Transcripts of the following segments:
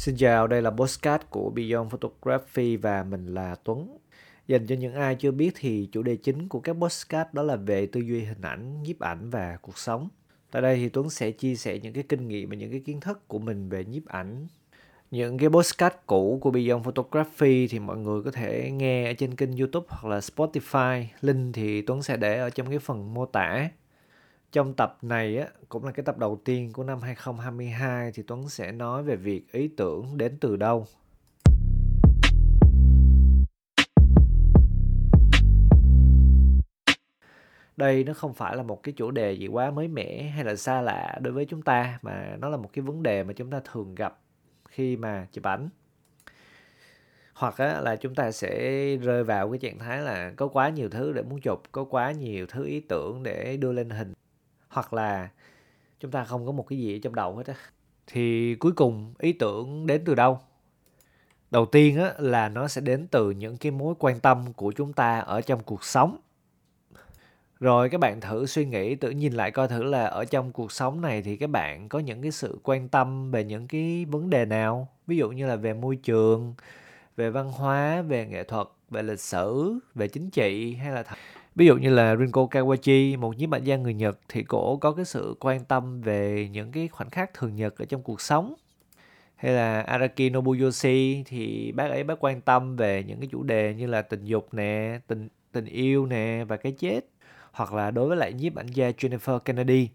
Xin chào, đây là postcard của Beyond Photography và mình là Tuấn. Dành cho những ai chưa biết thì chủ đề chính của các postcard đó là về tư duy hình ảnh, nhiếp ảnh và cuộc sống. Tại đây thì Tuấn sẽ chia sẻ những cái kinh nghiệm và những cái kiến thức của mình về nhiếp ảnh. Những cái postcard cũ của Beyond Photography thì mọi người có thể nghe ở trên kênh YouTube hoặc là Spotify. Link thì Tuấn sẽ để ở trong cái phần mô tả trong tập này á cũng là cái tập đầu tiên của năm 2022 thì Tuấn sẽ nói về việc ý tưởng đến từ đâu. Đây nó không phải là một cái chủ đề gì quá mới mẻ hay là xa lạ đối với chúng ta mà nó là một cái vấn đề mà chúng ta thường gặp khi mà chụp ảnh. Hoặc á, là chúng ta sẽ rơi vào cái trạng thái là có quá nhiều thứ để muốn chụp, có quá nhiều thứ ý tưởng để đưa lên hình hoặc là chúng ta không có một cái gì ở trong đầu hết á. Thì cuối cùng ý tưởng đến từ đâu? Đầu tiên á, là nó sẽ đến từ những cái mối quan tâm của chúng ta ở trong cuộc sống. Rồi các bạn thử suy nghĩ, tự nhìn lại coi thử là ở trong cuộc sống này thì các bạn có những cái sự quan tâm về những cái vấn đề nào? Ví dụ như là về môi trường, về văn hóa, về nghệ thuật về lịch sử, về chính trị hay là ví dụ như là Rinko Kawachi, một nhiếp ảnh gia người Nhật thì cổ có cái sự quan tâm về những cái khoảnh khắc thường nhật ở trong cuộc sống. Hay là Araki Nobuyoshi thì bác ấy bác quan tâm về những cái chủ đề như là tình dục nè, tình tình yêu nè và cái chết. Hoặc là đối với lại nhiếp ảnh gia Jennifer Kennedy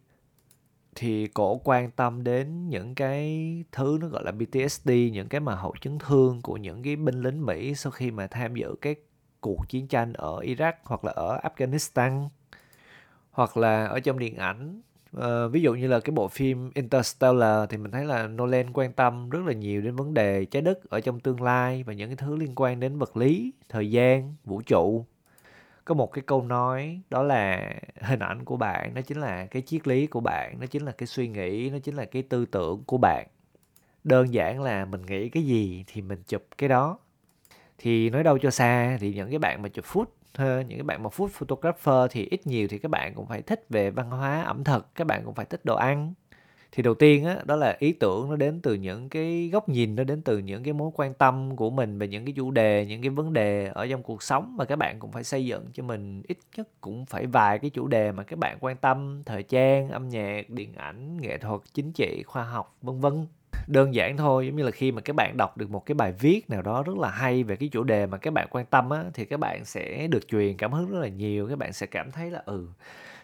thì cổ quan tâm đến những cái thứ nó gọi là PTSD những cái mà hậu chấn thương của những cái binh lính Mỹ sau khi mà tham dự cái cuộc chiến tranh ở Iraq hoặc là ở Afghanistan hoặc là ở trong điện ảnh à, ví dụ như là cái bộ phim Interstellar thì mình thấy là Nolan quan tâm rất là nhiều đến vấn đề trái đất ở trong tương lai và những cái thứ liên quan đến vật lý, thời gian, vũ trụ. Có một cái câu nói đó là hình ảnh của bạn nó chính là cái triết lý của bạn, nó chính là cái suy nghĩ, nó chính là cái tư tưởng của bạn. Đơn giản là mình nghĩ cái gì thì mình chụp cái đó thì nói đâu cho xa thì những cái bạn mà chụp food những cái bạn mà food photographer thì ít nhiều thì các bạn cũng phải thích về văn hóa ẩm thực các bạn cũng phải thích đồ ăn thì đầu tiên á, đó là ý tưởng nó đến từ những cái góc nhìn, nó đến từ những cái mối quan tâm của mình về những cái chủ đề, những cái vấn đề ở trong cuộc sống mà các bạn cũng phải xây dựng cho mình. Ít nhất cũng phải vài cái chủ đề mà các bạn quan tâm, thời trang, âm nhạc, điện ảnh, nghệ thuật, chính trị, khoa học, vân vân. Đơn giản thôi, giống như là khi mà các bạn đọc được một cái bài viết nào đó rất là hay về cái chủ đề mà các bạn quan tâm á, thì các bạn sẽ được truyền cảm hứng rất là nhiều, các bạn sẽ cảm thấy là ừ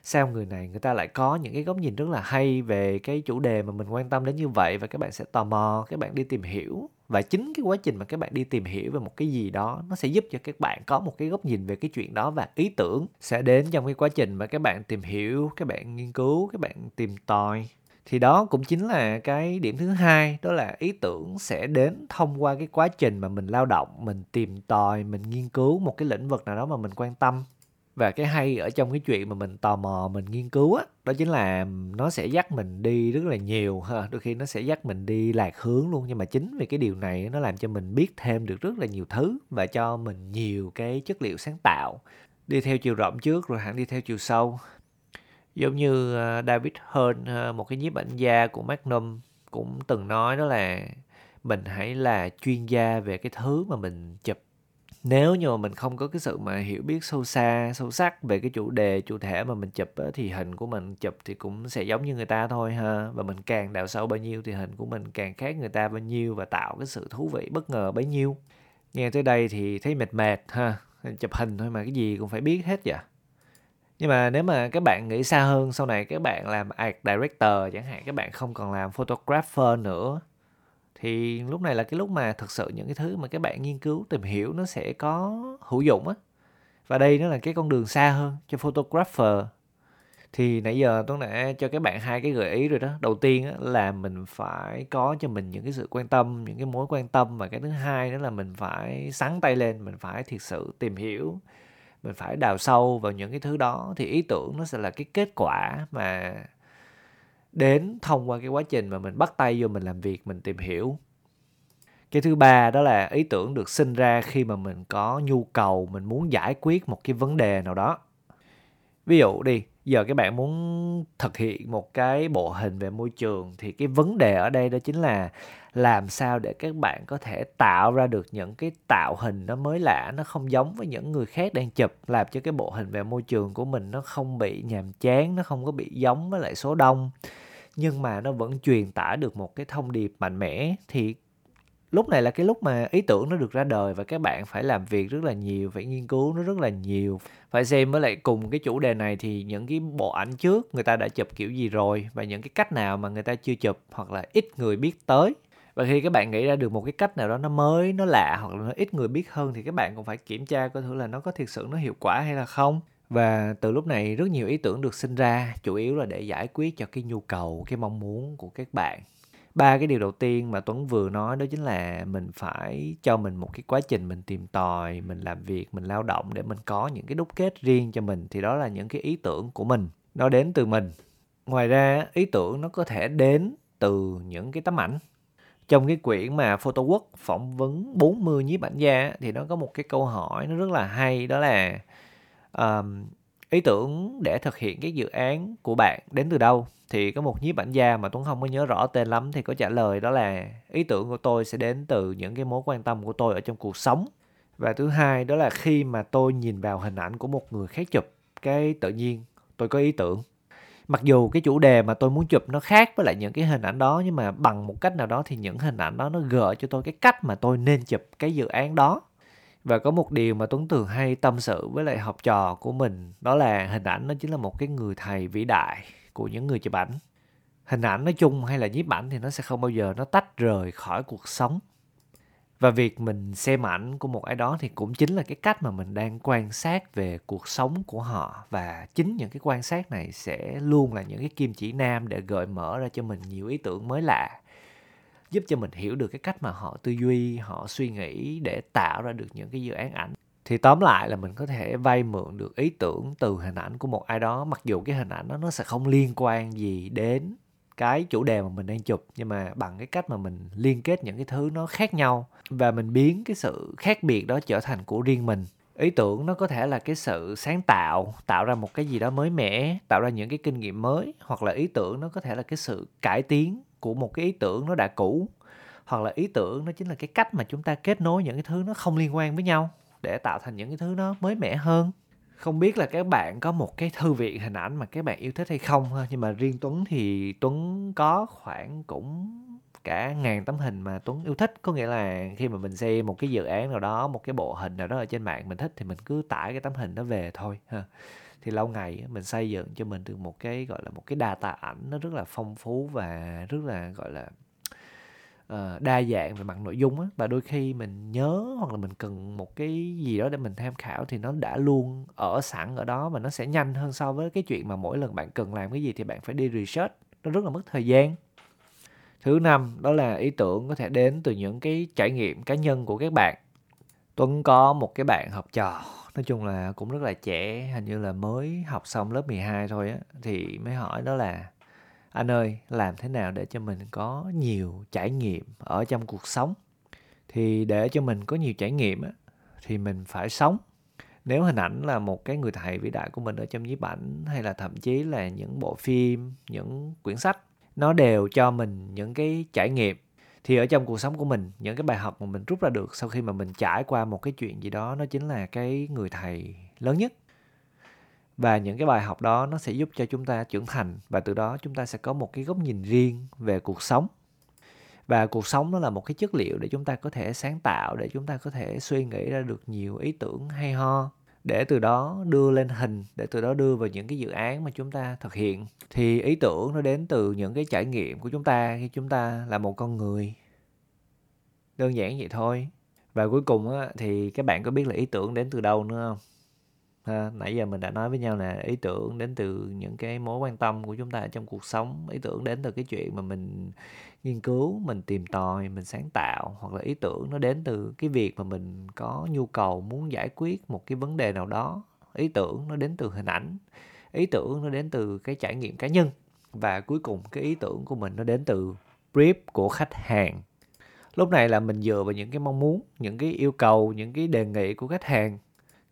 sao người này, người ta lại có những cái góc nhìn rất là hay về cái chủ đề mà mình quan tâm đến như vậy và các bạn sẽ tò mò, các bạn đi tìm hiểu. Và chính cái quá trình mà các bạn đi tìm hiểu về một cái gì đó, nó sẽ giúp cho các bạn có một cái góc nhìn về cái chuyện đó và ý tưởng sẽ đến trong cái quá trình mà các bạn tìm hiểu, các bạn nghiên cứu, các bạn tìm tòi. Thì đó cũng chính là cái điểm thứ hai, đó là ý tưởng sẽ đến thông qua cái quá trình mà mình lao động, mình tìm tòi, mình nghiên cứu một cái lĩnh vực nào đó mà mình quan tâm và cái hay ở trong cái chuyện mà mình tò mò, mình nghiên cứu á, đó chính là nó sẽ dắt mình đi rất là nhiều ha. Đôi khi nó sẽ dắt mình đi lạc hướng luôn. Nhưng mà chính vì cái điều này nó làm cho mình biết thêm được rất là nhiều thứ và cho mình nhiều cái chất liệu sáng tạo. Đi theo chiều rộng trước, rồi hẳn đi theo chiều sâu. Giống như ờ, David Hearn ờ, một cái nhiếp ảnh gia của Magnum cũng từng nói đó là mình hãy là chuyên gia về cái thứ mà mình chụp nếu như mà mình không có cái sự mà hiểu biết sâu xa sâu sắc về cái chủ đề chủ thể mà mình chụp á, thì hình của mình chụp thì cũng sẽ giống như người ta thôi ha. Và mình càng đào sâu bao nhiêu thì hình của mình càng khác người ta bao nhiêu và tạo cái sự thú vị bất ngờ bấy nhiêu. Nghe tới đây thì thấy mệt mệt ha. Chụp hình thôi mà cái gì cũng phải biết hết vậy. Nhưng mà nếu mà các bạn nghĩ xa hơn sau này các bạn làm art director chẳng hạn các bạn không còn làm photographer nữa thì lúc này là cái lúc mà thực sự những cái thứ mà các bạn nghiên cứu tìm hiểu nó sẽ có hữu dụng á. Và đây nó là cái con đường xa hơn cho photographer. Thì nãy giờ tôi đã cho các bạn hai cái gợi ý rồi đó. Đầu tiên á, là mình phải có cho mình những cái sự quan tâm những cái mối quan tâm. Và cái thứ hai đó là mình phải sáng tay lên mình phải thiệt sự tìm hiểu mình phải đào sâu vào những cái thứ đó. Thì ý tưởng nó sẽ là cái kết quả mà đến thông qua cái quá trình mà mình bắt tay vô mình làm việc, mình tìm hiểu. Cái thứ ba đó là ý tưởng được sinh ra khi mà mình có nhu cầu, mình muốn giải quyết một cái vấn đề nào đó. Ví dụ đi, giờ các bạn muốn thực hiện một cái bộ hình về môi trường thì cái vấn đề ở đây đó chính là làm sao để các bạn có thể tạo ra được những cái tạo hình nó mới lạ, nó không giống với những người khác đang chụp, làm cho cái bộ hình về môi trường của mình nó không bị nhàm chán, nó không có bị giống với lại số đông nhưng mà nó vẫn truyền tải được một cái thông điệp mạnh mẽ. Thì lúc này là cái lúc mà ý tưởng nó được ra đời và các bạn phải làm việc rất là nhiều, phải nghiên cứu nó rất là nhiều. Phải xem với lại cùng cái chủ đề này thì những cái bộ ảnh trước người ta đã chụp kiểu gì rồi và những cái cách nào mà người ta chưa chụp hoặc là ít người biết tới. Và khi các bạn nghĩ ra được một cái cách nào đó nó mới, nó lạ hoặc là nó ít người biết hơn thì các bạn cũng phải kiểm tra coi thử là nó có thực sự nó hiệu quả hay là không và từ lúc này rất nhiều ý tưởng được sinh ra, chủ yếu là để giải quyết cho cái nhu cầu, cái mong muốn của các bạn. Ba cái điều đầu tiên mà tuấn vừa nói đó chính là mình phải cho mình một cái quá trình mình tìm tòi, mình làm việc, mình lao động để mình có những cái đúc kết riêng cho mình. Thì đó là những cái ý tưởng của mình. Nó đến từ mình. Ngoài ra, ý tưởng nó có thể đến từ những cái tấm ảnh. Trong cái quyển mà Photowork phỏng vấn 40 nhiếp ảnh gia thì nó có một cái câu hỏi nó rất là hay, đó là um, ý tưởng để thực hiện cái dự án của bạn đến từ đâu? Thì có một nhiếp ảnh gia mà Tuấn không có nhớ rõ tên lắm thì có trả lời đó là ý tưởng của tôi sẽ đến từ những cái mối quan tâm của tôi ở trong cuộc sống. Và thứ hai đó là khi mà tôi nhìn vào hình ảnh của một người khác chụp cái tự nhiên tôi có ý tưởng. Mặc dù cái chủ đề mà tôi muốn chụp nó khác với lại những cái hình ảnh đó nhưng mà bằng một cách nào đó thì những hình ảnh đó nó gợi cho tôi cái cách mà tôi nên chụp cái dự án đó và có một điều mà Tuấn thường hay tâm sự với lại học trò của mình, đó là hình ảnh nó chính là một cái người thầy vĩ đại của những người chụp ảnh. Hình ảnh nói chung hay là nhiếp ảnh thì nó sẽ không bao giờ nó tách rời khỏi cuộc sống. Và việc mình xem ảnh của một ai đó thì cũng chính là cái cách mà mình đang quan sát về cuộc sống của họ. Và chính những cái quan sát này sẽ luôn là những cái kim chỉ nam để gợi mở ra cho mình nhiều ý tưởng mới lạ giúp cho mình hiểu được cái cách mà họ tư duy, họ suy nghĩ để tạo ra được những cái dự án ảnh. Thì tóm lại là mình có thể vay mượn được ý tưởng từ hình ảnh của một ai đó, mặc dù cái hình ảnh đó nó sẽ không liên quan gì đến cái chủ đề mà mình đang chụp, nhưng mà bằng cái cách mà mình liên kết những cái thứ nó khác nhau và mình biến cái sự khác biệt đó trở thành của riêng mình. Ý tưởng nó có thể là cái sự sáng tạo tạo ra một cái gì đó mới mẻ, tạo ra những cái kinh nghiệm mới, hoặc là ý tưởng nó có thể là cái sự cải tiến của một cái ý tưởng nó đã cũ. Hoặc là ý tưởng nó chính là cái cách mà chúng ta kết nối những cái thứ nó không liên quan với nhau để tạo thành những cái thứ nó mới mẻ hơn. Không biết là các bạn có một cái thư viện hình ảnh mà các bạn yêu thích hay không ha? Nhưng mà riêng Tuấn thì Tuấn có khoảng cũng cả ngàn tấm hình mà Tuấn yêu thích. Có nghĩa là khi mà mình xem một cái dự án nào đó, một cái bộ hình nào đó ở trên mạng mình thích thì mình cứ tải cái tấm hình đó về thôi ha thì lâu ngày mình xây dựng cho mình được một cái gọi là một cái data ảnh nó rất là phong phú và rất là gọi là uh, đa dạng về mặt nội dung á. Và đôi khi mình nhớ hoặc là mình cần một cái gì đó để mình tham khảo thì nó đã luôn ở sẵn ở đó và nó sẽ nhanh hơn so với cái chuyện mà mỗi lần bạn cần làm cái gì thì bạn phải đi research. Nó rất là mất thời gian. Thứ năm đó là ý tưởng có thể đến từ những cái trải nghiệm cá nhân của các bạn. Tuấn có một cái bạn học trò nói chung là cũng rất là trẻ, hình như là mới học xong lớp 12 thôi á, thì mới hỏi đó là, anh ơi, làm thế nào để cho mình có nhiều trải nghiệm ở trong cuộc sống? Thì để cho mình có nhiều trải nghiệm á, thì mình phải sống. Nếu hình ảnh là một cái người thầy vĩ đại của mình ở trong nhiếp ảnh, hay là thậm chí là những bộ phim, những quyển sách, nó đều cho mình những cái trải nghiệm thì ở trong cuộc sống của mình, những cái bài học mà mình rút ra được sau khi mà mình trải qua một cái chuyện gì đó, nó chính là cái người thầy lớn nhất. Và những cái bài học đó nó sẽ giúp cho chúng ta trưởng thành và từ đó chúng ta sẽ có một cái góc nhìn riêng về cuộc sống. Và cuộc sống nó là một cái chất liệu để chúng ta có thể sáng tạo, để chúng ta có thể suy nghĩ ra được nhiều ý tưởng hay ho để từ đó đưa lên hình để từ đó đưa vào những cái dự án mà chúng ta thực hiện. Thì ý tưởng nó đến từ những cái trải nghiệm của chúng ta khi chúng ta là một con người. Đơn giản vậy thôi. Và cuối cùng á, thì các bạn có biết là ý tưởng đến từ đâu nữa không? Ha, nãy giờ mình đã nói với nhau là ý tưởng đến từ những cái mối quan tâm của chúng ta trong cuộc sống ý tưởng đến từ cái chuyện mà mình nghiên cứu mình tìm tòi mình sáng tạo hoặc là ý tưởng nó đến từ cái việc mà mình có nhu cầu muốn giải quyết một cái vấn đề nào đó. Ý tưởng nó đến từ hình ảnh ý tưởng nó đến từ cái trải nghiệm cá nhân và cuối cùng cái ý tưởng của mình nó đến từ brief của khách hàng. Lúc này là mình dựa vào những cái mong muốn những cái yêu cầu những cái đề nghị của khách hàng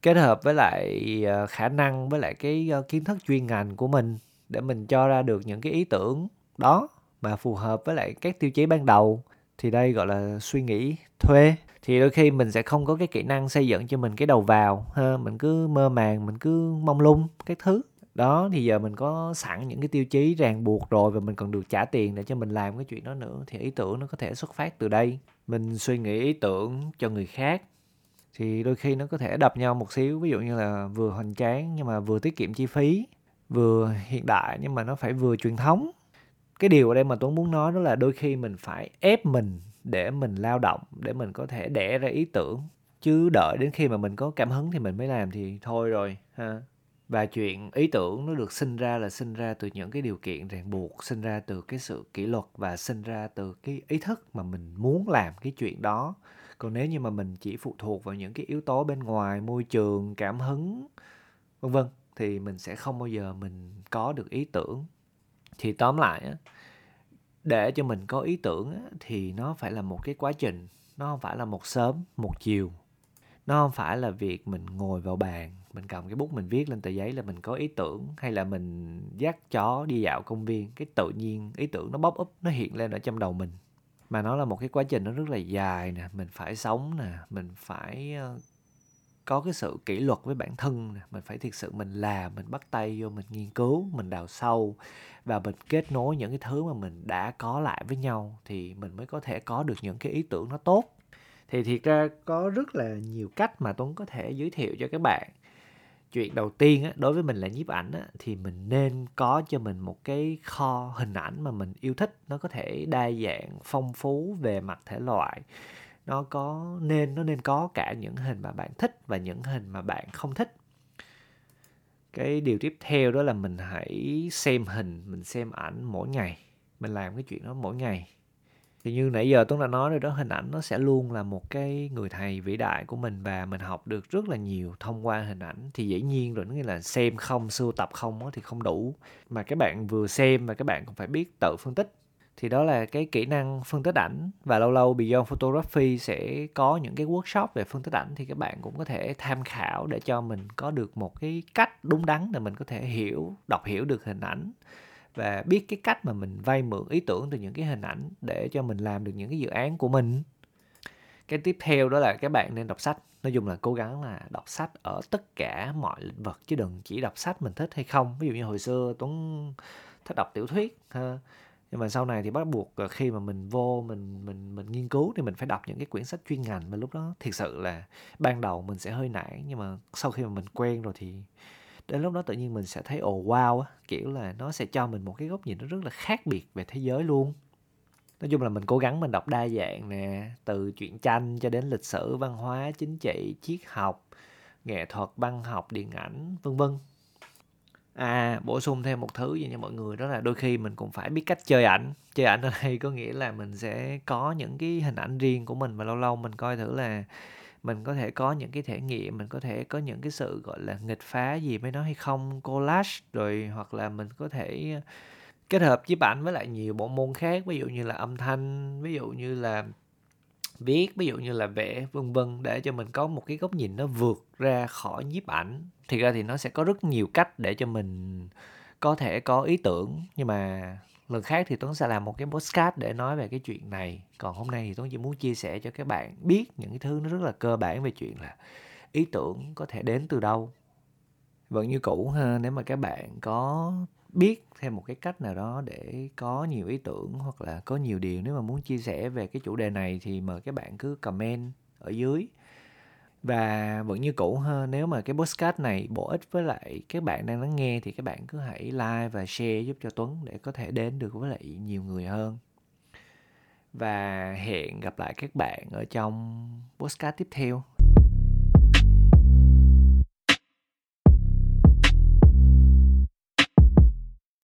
kết hợp với lại ờ, khả năng với lại cái ờ, kiến thức chuyên ngành của mình để mình cho ra được những cái ý tưởng đó mà phù hợp với lại các tiêu chí ban đầu, thì đây gọi là suy nghĩ thuê. Thì đôi khi mình sẽ không có cái kỹ năng xây dựng cho mình cái đầu vào, ha, mình cứ mơ màng, mình cứ mong lung cái thứ. Đó, thì giờ mình có sẵn những cái tiêu chí ràng buộc rồi và mình còn được trả tiền để cho mình làm cái chuyện đó nữa, thì ý tưởng nó có thể xuất phát từ đây. Mình suy nghĩ ý tưởng cho người khác thì đôi khi nó có thể đập nhau một xíu, ví dụ như là vừa hoành tráng nhưng mà vừa tiết kiệm chi phí, vừa hiện đại nhưng mà nó phải vừa truyền thống. Cái điều ở đây mà tuấn muốn nói đó là đôi khi mình phải ép mình để mình lao động, để mình có thể đẻ ra ý tưởng. Chứ đợi đến khi mà mình có cảm hứng thì mình mới làm thì thôi rồi, ha. Và chuyện ý tưởng nó được sinh ra là sinh ra từ những cái điều kiện ràng buộc, sinh ra từ cái sự kỷ luật và sinh ra từ cái ý thức mà mình muốn làm cái chuyện đó còn nếu như mà mình chỉ phụ thuộc vào những cái yếu tố bên ngoài môi trường cảm hứng vân vân thì mình sẽ không bao giờ mình có được ý tưởng. Thì tóm lại á để cho mình có ý tưởng á, thì nó phải là một cái quá trình nó không phải là một sớm một chiều. Nó không phải là việc mình ngồi vào bàn mình cầm cái bút mình viết lên tờ giấy là mình có ý tưởng hay là mình dắt chó đi dạo công viên cái tự nhiên ý tưởng nó bóp úp nó hiện lên ở trong đầu mình mà nó là một cái quá trình nó rất là dài nè, mình phải sống nè, mình phải ờ, có cái sự kỷ luật với bản thân nè, mình phải thực sự mình làm, mình bắt tay vô, mình nghiên cứu, mình đào sâu và mình kết nối những cái thứ mà mình đã có lại với nhau thì mình mới có thể có được những cái ý tưởng nó tốt. Thì thiệt ra có rất là nhiều cách mà tuấn có thể giới thiệu cho các bạn chuyện đầu tiên á, đối với mình là nhiếp ảnh á, thì mình nên có cho mình một cái kho hình ảnh mà mình yêu thích. Nó có thể đa dạng phong phú về mặt thể loại. Nó có nên nó nên có cả những hình mà bạn thích và những hình mà bạn không thích. Cái điều tiếp theo đó là mình hãy xem hình mình xem ảnh mỗi ngày. Mình làm cái chuyện đó mỗi ngày thì như nãy giờ tuấn đã nói rồi đó, hình ảnh nó sẽ luôn là một cái người thầy vĩ đại của mình và mình học được rất là nhiều thông qua hình ảnh. Thì dĩ nhiên rồi, nó nghĩa là xem không, sưu tập không thì không đủ. Mà các bạn vừa xem và các bạn cũng phải biết tự phân tích. Thì đó là cái kỹ năng phân tích ảnh và lâu lâu Beyond Photography sẽ có những cái workshop về phân tích ảnh thì các bạn cũng có thể tham khảo để cho mình có được một cái cách đúng đắn để mình có thể hiểu, đọc hiểu được hình ảnh và biết cái cách mà mình vay mượn ý tưởng từ những cái hình ảnh để cho mình làm được những cái dự án của mình. Cái tiếp theo đó là các bạn nên đọc sách. Nói chung là cố gắng là đọc sách ở tất cả mọi lĩnh vực chứ đừng chỉ đọc sách mình thích hay không. Ví dụ như hồi xưa tuấn thích đọc tiểu thuyết, ha. Nhưng mà sau này thì bắt buộc khi mà mình vô mình mình mình nghiên cứu thì mình phải đọc những cái quyển sách chuyên ngành. Mà lúc đó thiệt sự là ban đầu mình sẽ hơi nản, nhưng mà sau khi mà mình quen rồi thì đến lúc đó tự nhiên mình sẽ thấy, ồ, wow á, kiểu là nó sẽ cho mình một cái góc nhìn nó rất là khác biệt về thế giới luôn. Nói chung là mình cố gắng mình đọc đa dạng nè, từ truyện tranh cho đến lịch sử, văn hóa, chính trị, triết học, nghệ thuật, văn học, điện ảnh, vân vân. À bổ sung thêm một thứ gì nha mọi người, đó là đôi khi mình cũng phải biết cách chơi ảnh. Chơi ảnh ở đây có nghĩa là mình sẽ có những cái hình ảnh riêng của mình và lâu lâu mình coi thử là mình có thể có những cái thể nghiệm, mình có thể có những cái sự, gọi là, nghịch phá gì với nó hay không, collage rồi hoặc là mình có thể ờ, kết hợp với ảnh với lại nhiều bộ môn khác, ví dụ như là âm thanh, ví dụ như là viết, ví dụ như là vẽ, vân vân, để cho mình có một cái góc nhìn nó vượt ra khỏi nhiếp ảnh. Thì ra thì nó sẽ có rất nhiều cách để cho mình có thể có ý tưởng, nhưng mà lần khác thì tuấn sẽ làm một cái postcard để nói về cái chuyện này. Còn hôm nay thì tuấn chỉ muốn chia sẻ cho các bạn biết những cái thứ nó rất là cơ bản về chuyện là ý tưởng có thể đến từ đâu. Vẫn như cũ ha, nếu mà các bạn có biết thêm một cái cách nào đó để có nhiều ý tưởng hoặc là có nhiều điều nếu mà muốn chia sẻ về cái chủ đề này thì mời các bạn cứ comment ở dưới và vẫn như cũ ha, nếu mà cái podcast này bổ ích với lại các bạn đang lắng nghe thì các bạn cứ hãy like và share giúp cho Tuấn để có thể đến được với lại nhiều người hơn. Và hẹn gặp lại các bạn ở trong podcast tiếp theo.